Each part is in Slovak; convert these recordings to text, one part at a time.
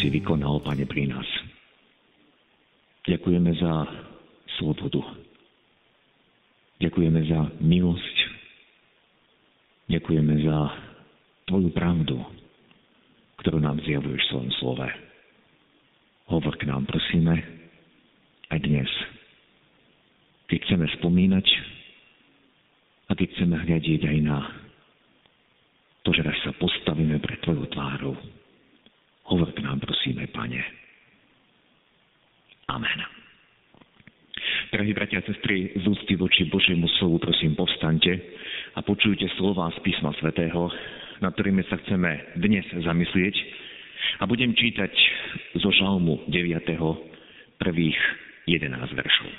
Si vykonal, Pane, pri nás. Ďakujeme za slobodu. Ďakujeme za milosť. Ďakujeme za Tvoju pravdu, ktorú nám zjavuješ v svojom slove. Hovor k nám, prosíme, aj dnes. Keď chceme spomínať a keď chceme hľadiť aj na to, že raz sa postavíme pred Tvojou tvárou, Hovor nám, prosíme, Pane. Amen. Drahí bratia a sestry, z úcty voči Božiemu slovu, prosím, povstante a počujte slova z písma svätého, nad ktorými sa chceme dnes zamyslieť. A budem čítať zo žalmu 9. prvých 11 veršov.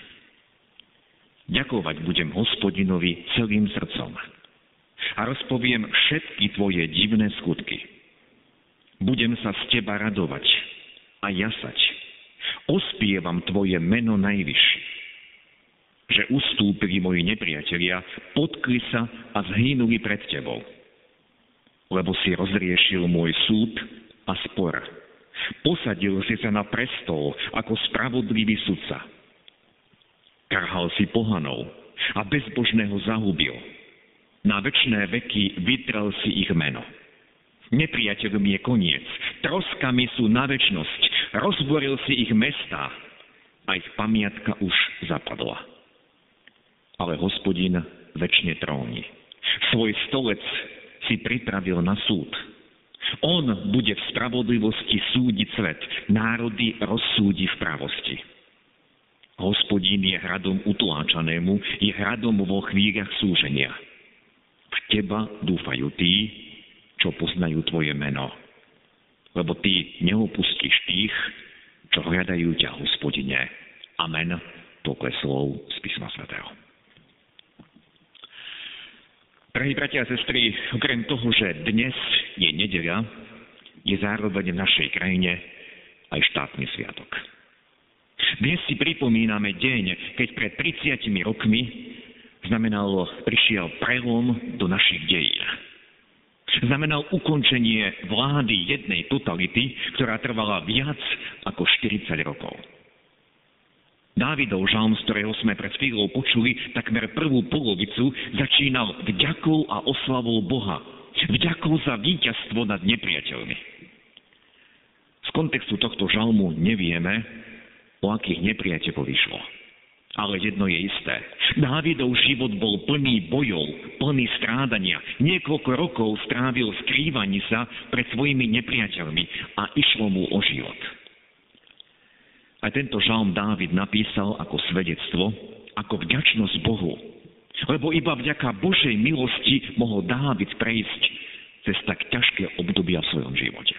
Ďakovať budem hospodinovi celým srdcom a rozpoviem všetky tvoje divné skutky budem sa z teba radovať a jasať. Ospievam tvoje meno najvyššie. Že ustúpili moji nepriatelia, potkli sa a zhynuli pred tebou. Lebo si rozriešil môj súd a spor. Posadil si sa na prestol ako spravodlivý sudca. Karhal si pohanov a bezbožného zahubil. Na väčšné veky vytrel si ich meno Nepriateľom je koniec. Troskami sú na väčnosť. Rozboril si ich mesta a ich pamiatka už zapadla. Ale hospodin väčšine tróni. Svoj stolec si pripravil na súd. On bude v spravodlivosti súdiť svet. Národy rozsúdi v pravosti. Hospodín je hradom utláčanému, je hradom vo chvíľach súženia. V teba dúfajú tí, čo poznajú Tvoje meno. Lebo Ty neopustíš tých, čo hľadajú ťa, hospodine. Amen. Toľko slov z písma svätého. Drahí bratia a sestry, okrem toho, že dnes je nedeľa, je zároveň v našej krajine aj štátny sviatok. Dnes si pripomíname deň, keď pred 30 rokmi znamenalo, prišiel prelom do našich dejín znamenal ukončenie vlády jednej totality, ktorá trvala viac ako 40 rokov. Dávidov žalm, z ktorého sme pred chvíľou počuli, takmer prvú polovicu začínal vďakou a oslavou Boha. Vďakou za víťazstvo nad nepriateľmi. Z kontextu tohto žalmu nevieme, o akých nepriateľov išlo. Ale jedno je isté. Dávidov život bol plný bojov, plný strádania. Niekoľko rokov strávil skrývaní sa pred svojimi nepriateľmi a išlo mu o život. A tento žalm Dávid napísal ako svedectvo, ako vďačnosť Bohu. Lebo iba vďaka Božej milosti mohol Dávid prejsť cez tak ťažké obdobia v svojom živote.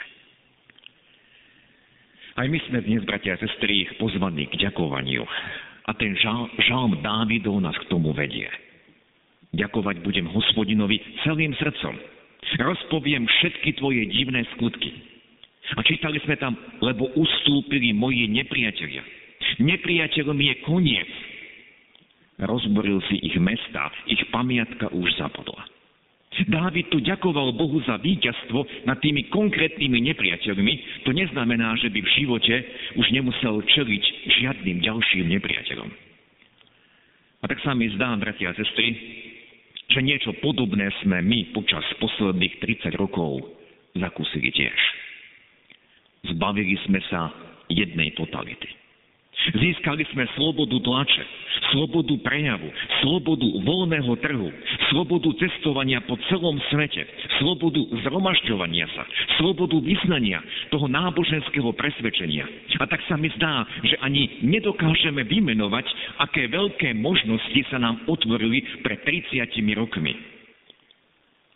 Aj my sme dnes, bratia a sestry, pozvaní k ďakovaniu a ten žal, žalm Dávidov nás k tomu vedie. Ďakovať budem hospodinovi celým srdcom. Rozpoviem všetky tvoje divné skutky. A čítali sme tam, lebo ustúpili moji nepriatelia. Nepriateľom je koniec. Rozboril si ich mesta, ich pamiatka už zapadla. Dávid tu ďakoval Bohu za víťazstvo nad tými konkrétnymi nepriateľmi. To neznamená, že by v živote už nemusel čeliť žiadnym ďalším nepriateľom. A tak sa mi zdá, bratia a sestry, že niečo podobné sme my počas posledných 30 rokov zakúsili tiež. Zbavili sme sa jednej totality. Získali sme slobodu tlače, slobodu prejavu, slobodu voľného trhu, slobodu cestovania po celom svete, slobodu zhromažďovania sa, slobodu vyznania toho náboženského presvedčenia. A tak sa mi zdá, že ani nedokážeme vymenovať, aké veľké možnosti sa nám otvorili pred 30 rokmi.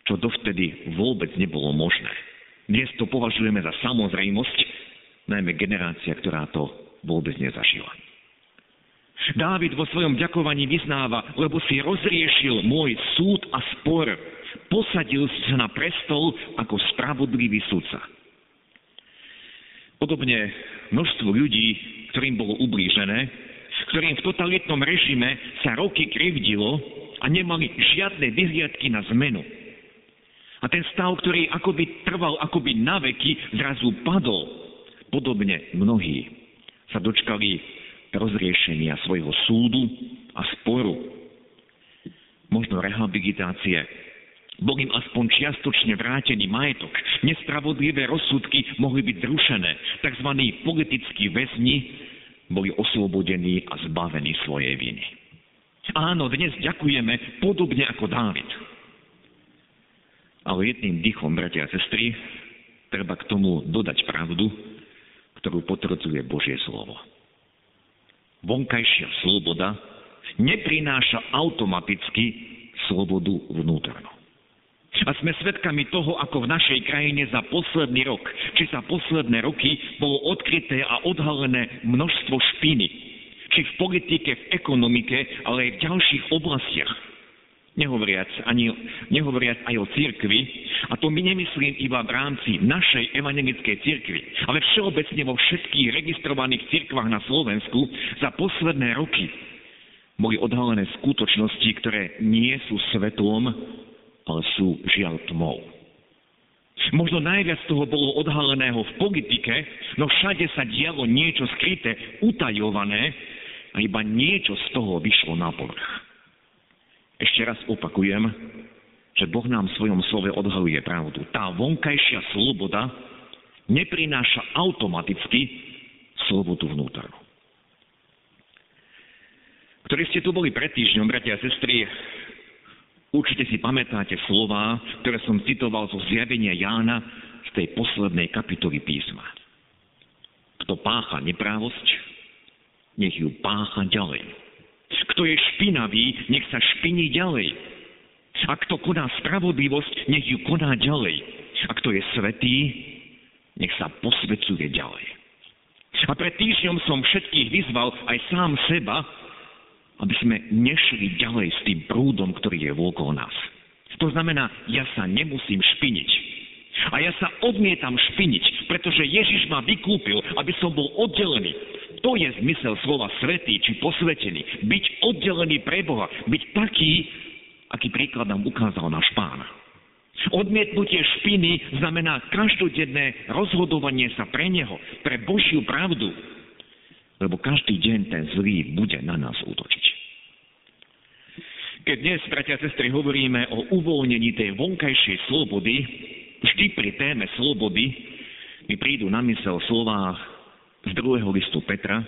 Čo dovtedy vôbec nebolo možné. Dnes to považujeme za samozrejmosť, najmä generácia, ktorá to vôbec nezažila. Dávid vo svojom ďakovaní vyznáva, lebo si rozriešil môj súd a spor. Posadil si sa na prestol ako spravodlivý sudca. Podobne množstvo ľudí, ktorým bolo ublížené, ktorým v totalitnom režime sa roky krivdilo a nemali žiadne vyhliadky na zmenu. A ten stav, ktorý akoby trval akoby na veky, zrazu padol. Podobne mnohí sa dočkali rozriešenia svojho súdu a sporu. Možno rehabilitácie. Bol im aspoň čiastočne vrátený majetok. Nespravodlivé rozsudky mohli byť zrušené. Tzv. politickí väzni boli oslobodení a zbavení svojej viny. Áno, dnes ďakujeme podobne ako Dávid. Ale jedným dýchom, bratia a sestry, treba k tomu dodať pravdu, ktorú potvrdzuje Božie slovo vonkajšia sloboda neprináša automaticky slobodu vnútornú. A sme svedkami toho, ako v našej krajine za posledný rok, či za posledné roky bolo odkryté a odhalené množstvo špiny. Či v politike, v ekonomike, ale aj v ďalších oblastiach nehovoriac, ani, nehovoriac aj o cirkvi, a to my nemyslím iba v rámci našej evangelickej cirkvi, ale všeobecne vo všetkých registrovaných cirkvách na Slovensku za posledné roky boli odhalené skutočnosti, ktoré nie sú svetlom, ale sú žiaľ tmou. Možno najviac toho bolo odhaleného v politike, no všade sa dialo niečo skryté, utajované a iba niečo z toho vyšlo na povrch. Ešte raz opakujem, že Boh nám v svojom slove odhaluje pravdu. Tá vonkajšia sloboda neprináša automaticky slobodu vnútornú. Ktorí ste tu boli pred týždňom, bratia a sestry, určite si pamätáte slova, ktoré som citoval zo zjavenia Jána z tej poslednej kapitoly písma. Kto pácha neprávosť, nech ju pácha ďalej kto je špinavý, nech sa špiní ďalej. A kto koná spravodlivosť, nech ju koná ďalej. A kto je svetý, nech sa posvecuje ďalej. A pred týždňom som všetkých vyzval, aj sám seba, aby sme nešli ďalej s tým prúdom, ktorý je vôkol nás. To znamená, ja sa nemusím špiniť. A ja sa odmietam špiniť, pretože Ježiš ma vykúpil, aby som bol oddelený. To je zmysel slova svetý či posvetený. Byť oddelený pre Boha. Byť taký, aký príklad nám ukázal náš pán. Odmietnutie špiny znamená každodenné rozhodovanie sa pre Neho, pre Božiu pravdu. Lebo každý deň ten zlý bude na nás útočiť. Keď dnes, bratia a sestry, hovoríme o uvoľnení tej vonkajšej slobody, vždy pri téme slobody mi prídu na mysel slová z druhého listu Petra,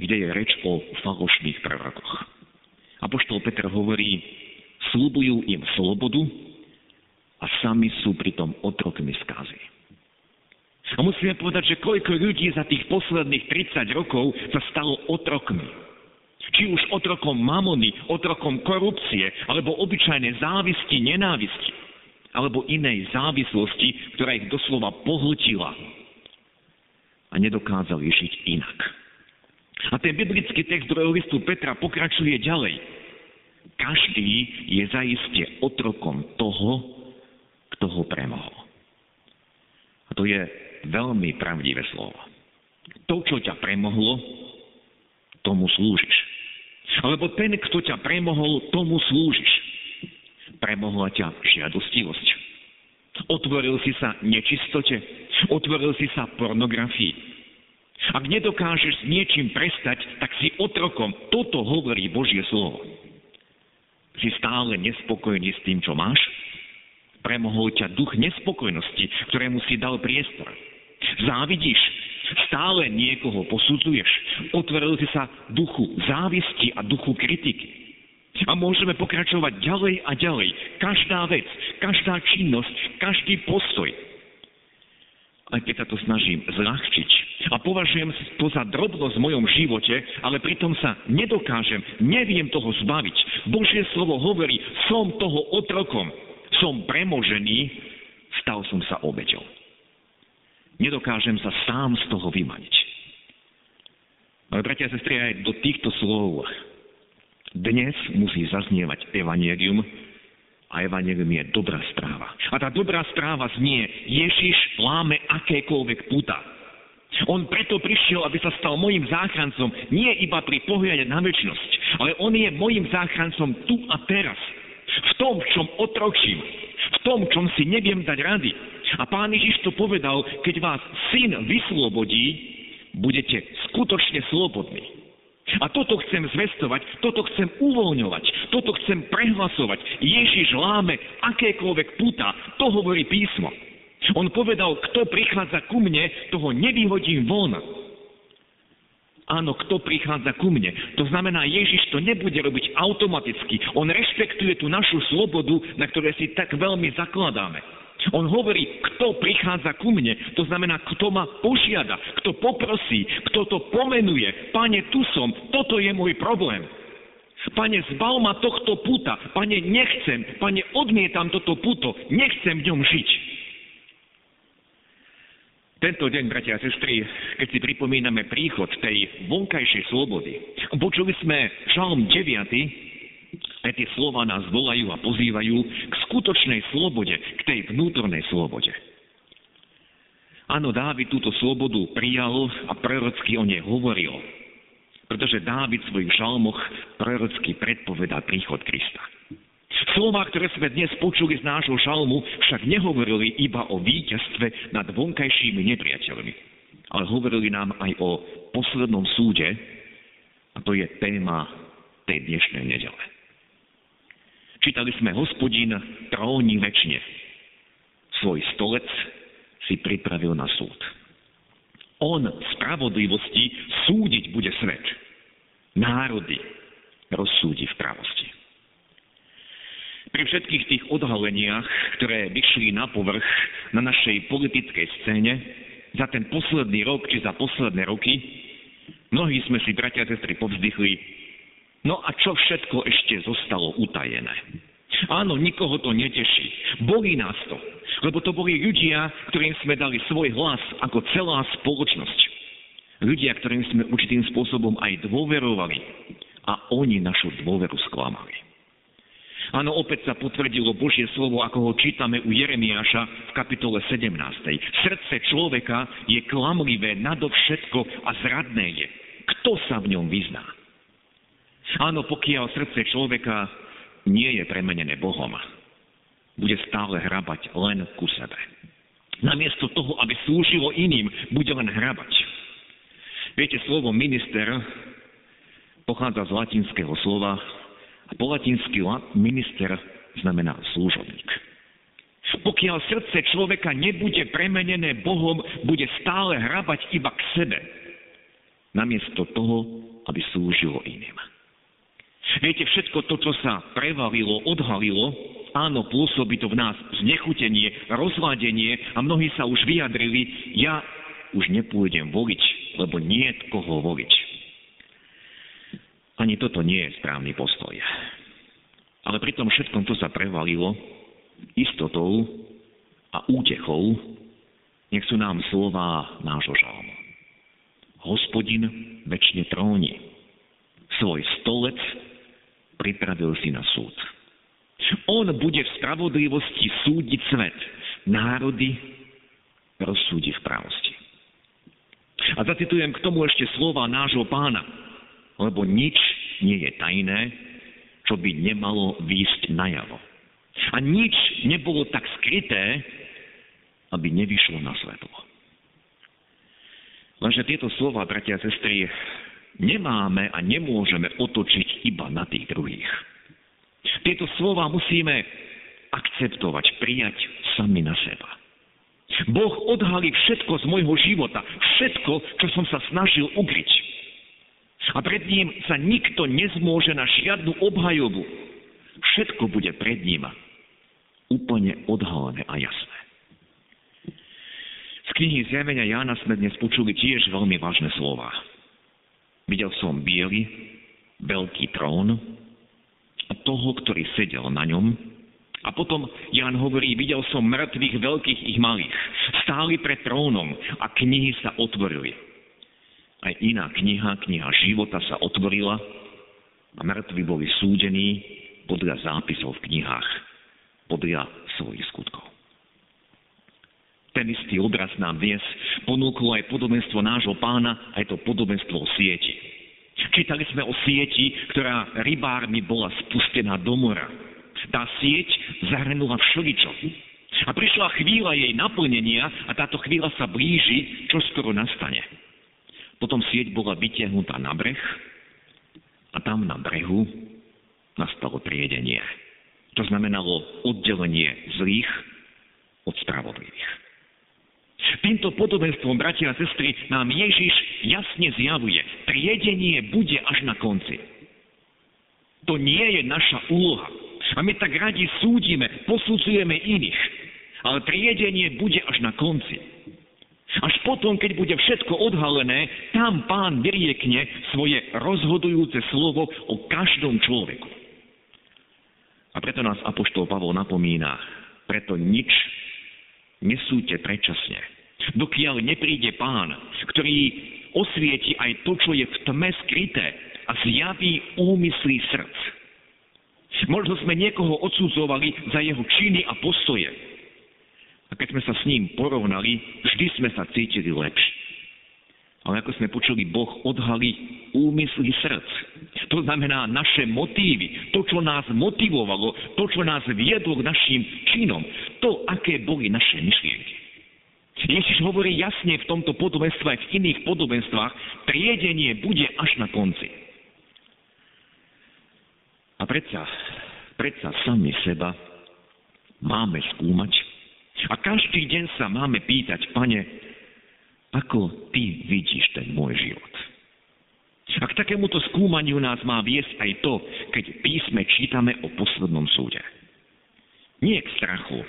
kde je reč o falošných prorokoch. Apoštol Petr hovorí, slúbujú im slobodu a sami sú pritom otrokmi skazy. A musíme povedať, že koľko ľudí za tých posledných 30 rokov sa stalo otrokmi. Či už otrokom mamony, otrokom korupcie, alebo obyčajnej závisti, nenávisti, alebo inej závislosti, ktorá ich doslova pohltila a nedokázali žiť inak. A ten biblický text druhého listu Petra pokračuje ďalej. Každý je zaiste otrokom toho, kto ho premohol. A to je veľmi pravdivé slovo. To, čo ťa premohlo, tomu slúžiš. Alebo ten, kto ťa premohol, tomu slúžiš. Premohla ťa žiadostivosť. Otvoril si sa nečistote, Otvoril si sa pornografii. Ak nedokážeš s niečím prestať, tak si otrokom. Toto hovorí Božie slovo. Si stále nespokojný s tým, čo máš? Premohol ťa duch nespokojnosti, ktorému si dal priestor. Závidíš? Stále niekoho posudzuješ? Otvoril si sa duchu závisti a duchu kritiky. A môžeme pokračovať ďalej a ďalej. Každá vec, každá činnosť, každý postoj aj keď sa to snažím zľahčiť. A považujem to za drobnosť v mojom živote, ale pritom sa nedokážem, neviem toho zbaviť. Božie slovo hovorí, som toho otrokom, som premožený, stal som sa obeťou. Nedokážem sa sám z toho vymaniť. Ale bratia a sestry, aj do týchto slov dnes musí zaznievať evanielium a evanielium je dobrá správa. A tá dobrá správa znie, Ježiš láme akékoľvek puta. On preto prišiel, aby sa stal mojim záchrancom, nie iba pri pohľade na väčnosť, ale on je mojim záchrancom tu a teraz. V tom, v čom otročím, v tom, čom si neviem dať rady. A pán Ježiš to povedal, keď vás syn vyslobodí, budete skutočne slobodní. A toto chcem zvestovať, toto chcem uvoľňovať, toto chcem prehlasovať. Ježiš láme akékoľvek puta, to hovorí písmo. On povedal, kto prichádza ku mne, toho nevyhodím von. Áno, kto prichádza ku mne. To znamená, Ježiš to nebude robiť automaticky. On rešpektuje tú našu slobodu, na ktoré si tak veľmi zakladáme. On hovorí, kto prichádza ku mne, to znamená, kto ma požiada, kto poprosí, kto to pomenuje. Pane, tu som, toto je môj problém. Pane, zbav ma tohto puta. Pane, nechcem. Pane, odmietam toto puto. Nechcem v ňom žiť. Tento deň, bratia a sestry, keď si pripomíname príchod tej vonkajšej slobody, počuli sme Žalm 9, aj tie slova nás volajú a pozývajú k skutočnej slobode, k tej vnútornej slobode. Áno, Dávid túto slobodu prijal a prorocky o nej hovoril, pretože Dávid v svojich žalmoch prorocky predpovedá príchod Krista. Slová, ktoré sme dnes počuli z nášho žalmu, však nehovorili iba o víťazstve nad vonkajšími nepriateľmi, ale hovorili nám aj o poslednom súde, a to je téma tej dnešnej nedele. Čítali sme, hospodin tróni väčšine. Svoj stolec si pripravil na súd. On spravodlivosti súdiť bude svet. Národy rozsúdi v pravosti. Pri všetkých tých odhaleniach, ktoré vyšli na povrch na našej politickej scéne za ten posledný rok či za posledné roky, mnohí sme si, bratia a sestry, povzdychli, no a čo všetko ešte zostalo utajené? Áno, nikoho to neteší. Bolí nás to, lebo to boli ľudia, ktorým sme dali svoj hlas ako celá spoločnosť. Ľudia, ktorým sme určitým spôsobom aj dôverovali a oni našu dôveru sklamali. Áno, opäť sa potvrdilo Božie slovo, ako ho čítame u Jeremiáša v kapitole 17. Srdce človeka je klamlivé nadovšetko a zradné je. Kto sa v ňom vyzná? Áno, pokiaľ srdce človeka nie je premenené Bohom, bude stále hrabať len ku sebe. Namiesto toho, aby slúžilo iným, bude len hrabať. Viete, slovo minister pochádza z latinského slova a po latinsky minister znamená služobník. Pokiaľ srdce človeka nebude premenené Bohom, bude stále hrabať iba k sebe, namiesto toho, aby slúžilo iným. Viete, všetko to, čo sa prevalilo, odhalilo, áno, pôsobí to v nás znechutenie, rozladenie a mnohí sa už vyjadrili, ja už nepôjdem voliť, lebo nie je koho voliť. Ani toto nie je správny postoj. Ale pri tom všetkom, čo sa prevalilo, istotou a útechou, nech sú nám slova nášho žalmu. Hospodin väčšine tróni. Svoj stolec pripravil si na súd. On bude v spravodlivosti súdiť svet. Národy rozsúdi v právosti. A zacitujem k tomu ešte slova nášho pána lebo nič nie je tajné, čo by nemalo výjsť najavo. A nič nebolo tak skryté, aby nevyšlo na svetlo. Lenže tieto slova, bratia a sestry, nemáme a nemôžeme otočiť iba na tých druhých. Tieto slova musíme akceptovať, prijať sami na seba. Boh odhalí všetko z môjho života, všetko, čo som sa snažil ukryť. A pred ním sa nikto nezmôže na žiadnu obhajobu. Všetko bude pred ním úplne odhalené a jasné. Z knihy Zjavenia Jána sme dnes počuli tiež veľmi vážne slova. Videl som biely, veľký trón toho, ktorý sedel na ňom A potom Jan hovorí, videl som mŕtvych veľkých ich malých. Stáli pred trónom a knihy sa otvorili. Aj iná kniha, kniha života sa otvorila a mŕtvi boli súdení podľa zápisov v knihách, podľa svojich skutkov. Ten istý obraz nám dnes ponúklo aj podobenstvo nášho pána, aj to podobenstvo o sieti. Čítali sme o sieti, ktorá rybármi bola spustená do mora tá sieť zahrnula všeličo. A prišla chvíľa jej naplnenia a táto chvíľa sa blíži, čo skoro nastane. Potom sieť bola vytiahnutá na breh a tam na brehu nastalo triedenie. To znamenalo oddelenie zlých od spravodlivých. Týmto podobenstvom, bratia a sestry, nám Ježiš jasne zjavuje, triedenie bude až na konci. To nie je naša úloha. A my tak radi súdime, posudzujeme iných. Ale triedenie bude až na konci. Až potom, keď bude všetko odhalené, tam pán vyriekne svoje rozhodujúce slovo o každom človeku. A preto nás Apoštol Pavol napomína, preto nič nesúďte predčasne. Dokiaľ nepríde pán, ktorý osvieti aj to, čo je v tme skryté a zjaví úmysly srdc. Možno sme niekoho odsudzovali za jeho činy a postoje. A keď sme sa s ním porovnali, vždy sme sa cítili lepšie. Ale ako sme počuli, Boh odhalí úmysly srdc. To znamená naše motívy, to, čo nás motivovalo, to, čo nás viedlo k našim činom, to, aké boli naše myšlienky. Ježiš hovorí jasne v tomto podobenstve aj v iných podobenstvách, triedenie bude až na konci. A predsa, predsa sami seba máme skúmať a každý deň sa máme pýtať, pane, ako ty vidíš ten môj život. A k takémuto skúmaniu nás má viesť aj to, keď písme čítame o poslednom súde. Nie k strachu,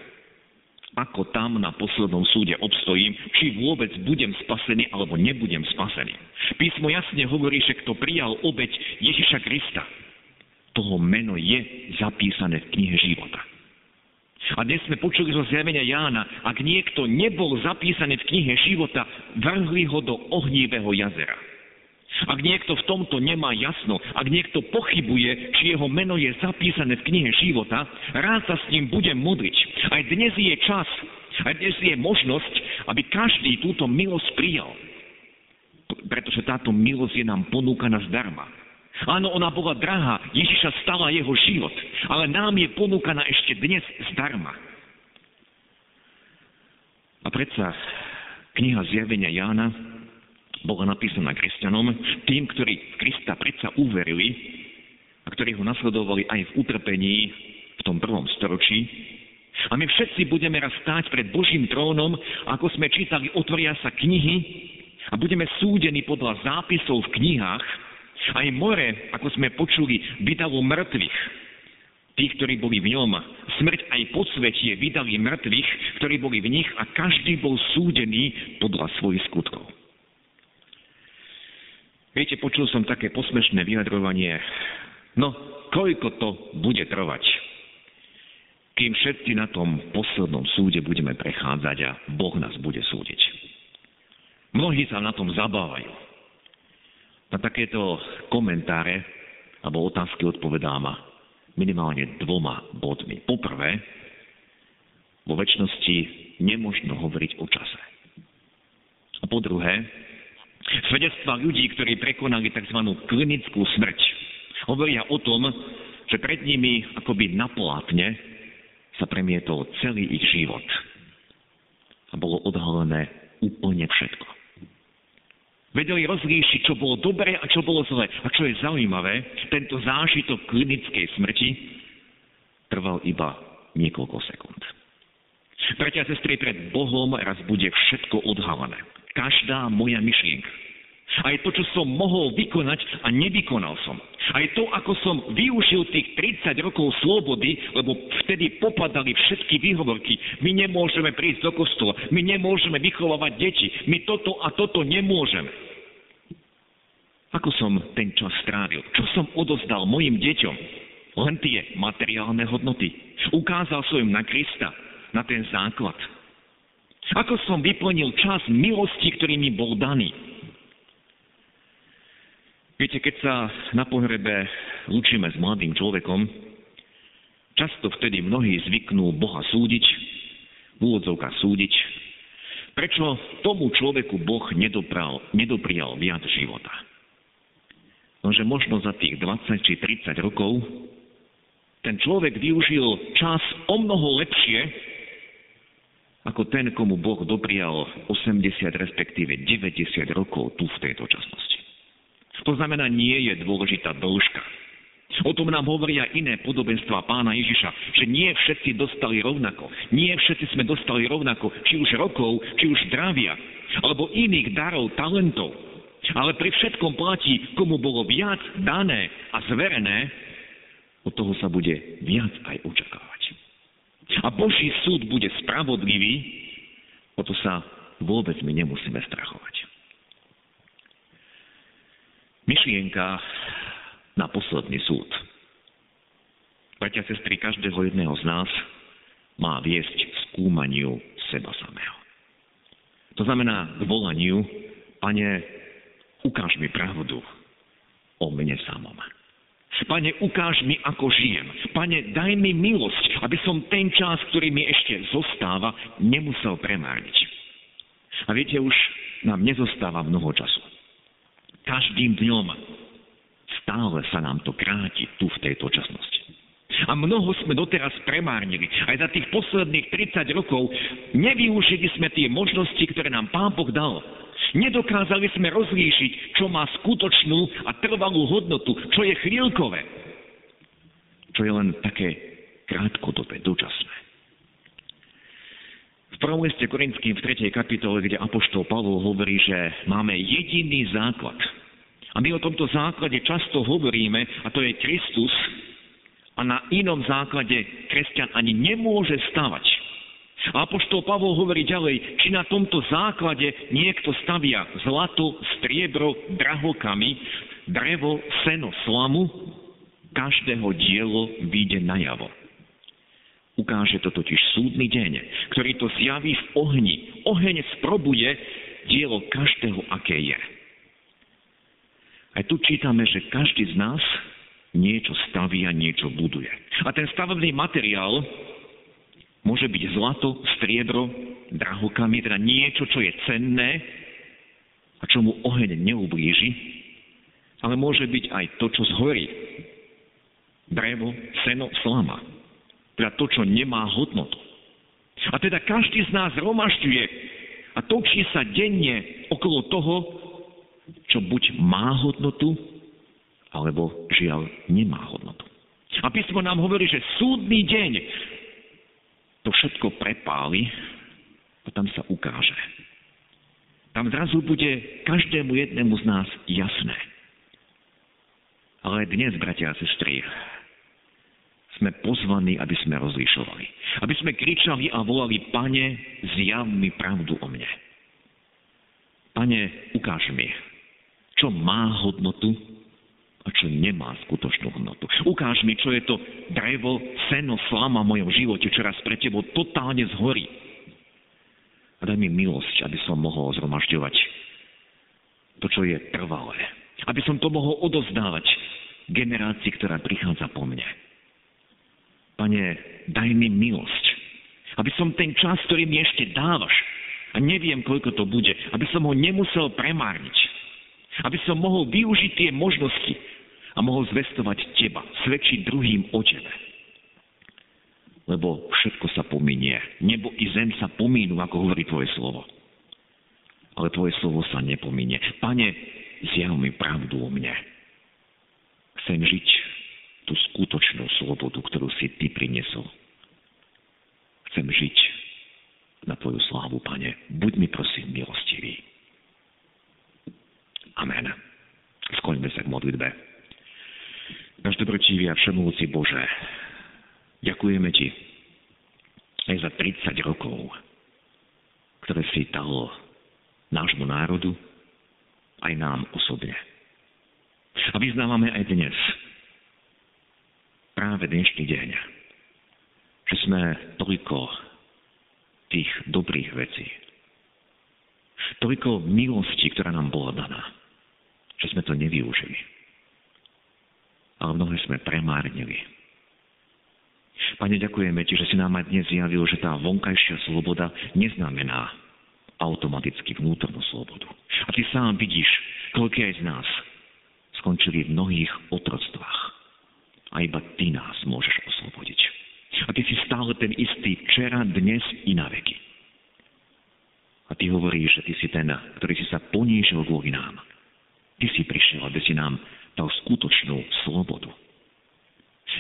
ako tam na poslednom súde obstojím, či vôbec budem spasený alebo nebudem spasený. Písmo jasne hovorí, že kto prijal obeď Ježiša Krista, toho meno je zapísané v knihe života. A dnes sme počuli zo zjavenia Jána, ak niekto nebol zapísaný v knihe života, vrhli ho do ohnívého jazera. Ak niekto v tomto nemá jasno, ak niekto pochybuje, či jeho meno je zapísané v knihe života, rád sa s ním budem modliť. Aj dnes je čas, aj dnes je možnosť, aby každý túto milosť prijal. Pretože táto milosť je nám ponúkaná zdarma. Áno, ona bola drahá, Ježiša stala jeho život, ale nám je ponúkaná ešte dnes zdarma. A predsa kniha zjavenia Jána bola napísaná kresťanom, tým, ktorí Krista predsa uverili a ktorí ho nasledovali aj v utrpení v tom prvom storočí. A my všetci budeme raz stáť pred Božím trónom, ako sme čítali, otvoria sa knihy a budeme súdení podľa zápisov v knihách, aj more, ako sme počuli, vydalo mŕtvych. Tých, ktorí boli v ňom. Smrť aj podsvetie vydali mŕtvych, ktorí boli v nich a každý bol súdený podľa svojich skutkov. Viete, počul som také posmešné vyjadrovanie. No, koľko to bude trvať? Kým všetci na tom poslednom súde budeme prechádzať a Boh nás bude súdiť. Mnohí sa na tom zabávajú. Na takéto komentáre alebo otázky odpovedám minimálne dvoma bodmi. Poprvé, vo väčšnosti nemožno hovoriť o čase. A po druhé, svedectva ľudí, ktorí prekonali tzv. klinickú smrť, hovoria o tom, že pred nimi akoby na plátne sa premietol celý ich život. A bolo odhalené úplne všetko. Vedeli rozlíšiť, čo bolo dobré a čo bolo zlé. A čo je zaujímavé, tento zážitok klinickej smrti trval iba niekoľko sekúnd. Bratia a sestry, pred Bohom raz bude všetko odhalené. Každá moja myšlienka. Aj to, čo som mohol vykonať a nevykonal som. Aj to, ako som využil tých 30 rokov slobody, lebo vtedy popadali všetky výhovorky. My nemôžeme prísť do kostola, my nemôžeme vychovávať deti, my toto a toto nemôžeme. Ako som ten čas strávil? Čo som odozdal mojim deťom? len tie materiálne hodnoty. Ukázal som im na Krista, na ten základ. Ako som vyplnil čas milosti, ktorý mi bol daný. Viete, keď sa na pohrebe lúčime s mladým človekom, často vtedy mnohí zvyknú Boha súdiť, v úvodzovkách súdiť, prečo tomu človeku Boh nedopral, nedoprijal viac života. Lenže možno za tých 20 či 30 rokov ten človek využil čas o mnoho lepšie, ako ten, komu Boh doprial 80 respektíve 90 rokov tu v tejto časnosti. To znamená, nie je dôležitá dĺžka. O tom nám hovoria iné podobenstva pána Ježiša, že nie všetci dostali rovnako. Nie všetci sme dostali rovnako, či už rokov, či už zdravia, alebo iných darov, talentov. Ale pri všetkom platí, komu bolo viac dané a zverené, od toho sa bude viac aj očakávať. A Boží súd bude spravodlivý, o to sa vôbec my nemusíme strachovať. Myšlienka na posledný súd. Bratia, sestry, každého jedného z nás má viesť skúmaniu seba samého. To znamená k volaniu, Pane, ukáž mi pravdu o mne samom. Pane, ukáž mi, ako žijem. Pane, daj mi milosť, aby som ten čas, ktorý mi ešte zostáva, nemusel premárniť. A viete, už nám nezostáva mnoho času. Každým dňom stále sa nám to kráti tu v tejto časnosti. A mnoho sme doteraz premárnili. Aj za tých posledných 30 rokov nevyužili sme tie možnosti, ktoré nám Pán Boh dal. Nedokázali sme rozlíšiť, čo má skutočnú a trvalú hodnotu, čo je chvíľkové, čo je len také krátkodobé, dočasné. V prvom liste Korinským v 3. kapitole, kde Apoštol Pavol hovorí, že máme jediný základ. A my o tomto základe často hovoríme, a to je Kristus, a na inom základe kresťan ani nemôže stavať. A Apoštol Pavol hovorí ďalej, či na tomto základe niekto stavia zlato, striebro, drahokami, drevo, seno, slamu, každého dielo vyjde najavo. Ukáže to totiž súdny deň, ktorý to zjaví v ohni. Oheň sprobuje dielo každého, aké je. Aj tu čítame, že každý z nás niečo staví a niečo buduje. A ten stavebný materiál Môže byť zlato, striebro, drahokami, teda niečo, čo je cenné a čo mu oheň neublíži, ale môže byť aj to, čo zhorí. Drevo, seno, slama. Teda to, čo nemá hodnotu. A teda každý z nás romašťuje a točí sa denne okolo toho, čo buď má hodnotu, alebo žiaľ nemá hodnotu. A písmo nám hovorí, že súdny deň to všetko prepáli a tam sa ukáže. Tam zrazu bude každému jednému z nás jasné. Ale dnes, bratia a sestry, sme pozvaní, aby sme rozlišovali. Aby sme kričali a volali, Pane, zjav mi pravdu o mne. Pane, ukáž mi, čo má hodnotu a čo nemá skutočnú hodnotu. Ukáž mi, čo je to drevo, seno, slama v mojom živote, čo raz pre tebou totálne zhorí. A daj mi milosť, aby som mohol zhromažďovať to, čo je trvalé. Aby som to mohol odozdávať generácii, ktorá prichádza po mne. Pane, daj mi milosť, aby som ten čas, ktorý mi ešte dávaš, a neviem, koľko to bude, aby som ho nemusel premárniť, aby som mohol využiť tie možnosti a mohol zvestovať teba, svedčiť druhým o tebe. Lebo všetko sa pominie. Nebo i zem sa pomínú, ako hovorí tvoje slovo. Ale tvoje slovo sa nepominie. Pane, zjav mi pravdu o mne. Chcem žiť tú skutočnú slobodu, ktorú si ty priniesol. Chcem žiť na tvoju slávu, pane. Buď mi prosím milostivý. Amen. Skloňme sa k modlitbe. Náš dobrotivý a všemovúci Bože, ďakujeme Ti aj za 30 rokov, ktoré si dal nášmu národu, aj nám osobne. A vyznávame aj dnes. práve dnešný deň. Že sme toľko tých dobrých vecí, toľko milosti, ktorá nám bola daná, že sme to nevyužili. Ale mnohé sme premárnili. Pane, ďakujeme Ti, že si nám aj dnes zjavil, že tá vonkajšia sloboda neznamená automaticky vnútornú slobodu. A Ty sám vidíš, koľko aj z nás skončili v mnohých otroctvách. A iba Ty nás môžeš oslobodiť. A Ty si stále ten istý včera, dnes i na veky. A Ty hovoríš, že Ty si ten, ktorý si sa ponížil kvôli nám. Ty si prišiel, aby si nám dal skutočnú slobodu.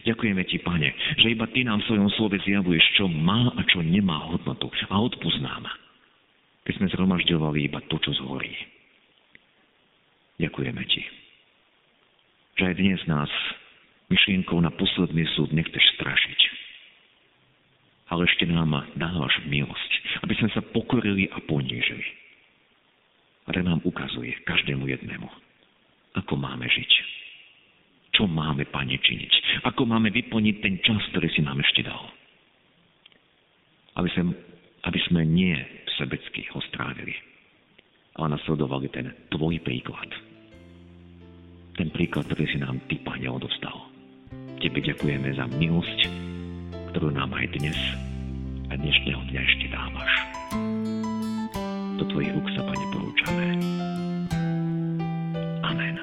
Ďakujeme Ti, Pane, že iba Ty nám v svojom slove zjavuješ, čo má a čo nemá hodnotu a odpúsť keď sme zhromažďovali iba to, čo zhorí. Ďakujeme Ti že aj dnes nás myšlienkou na posledný súd nechceš strašiť. Ale ešte nám dávaš milosť, aby sme sa pokorili a ponížili. A tak nám ukazuje každému jednému, ako máme žiť. Čo máme, Pane, činiť. Ako máme vyplniť ten čas, ktorý si nám ešte dal. Aby sme, aby sme nie sebecky ho strávili, ale nasledovali ten tvoj príklad ten príklad, ktorý si nám Ty, Pane, odostal. Tebe ďakujeme za milosť, ktorú nám aj dnes a dnešného dňa ešte dávaš. Do Tvojich rúk sa, Pane, porúčame. Amen.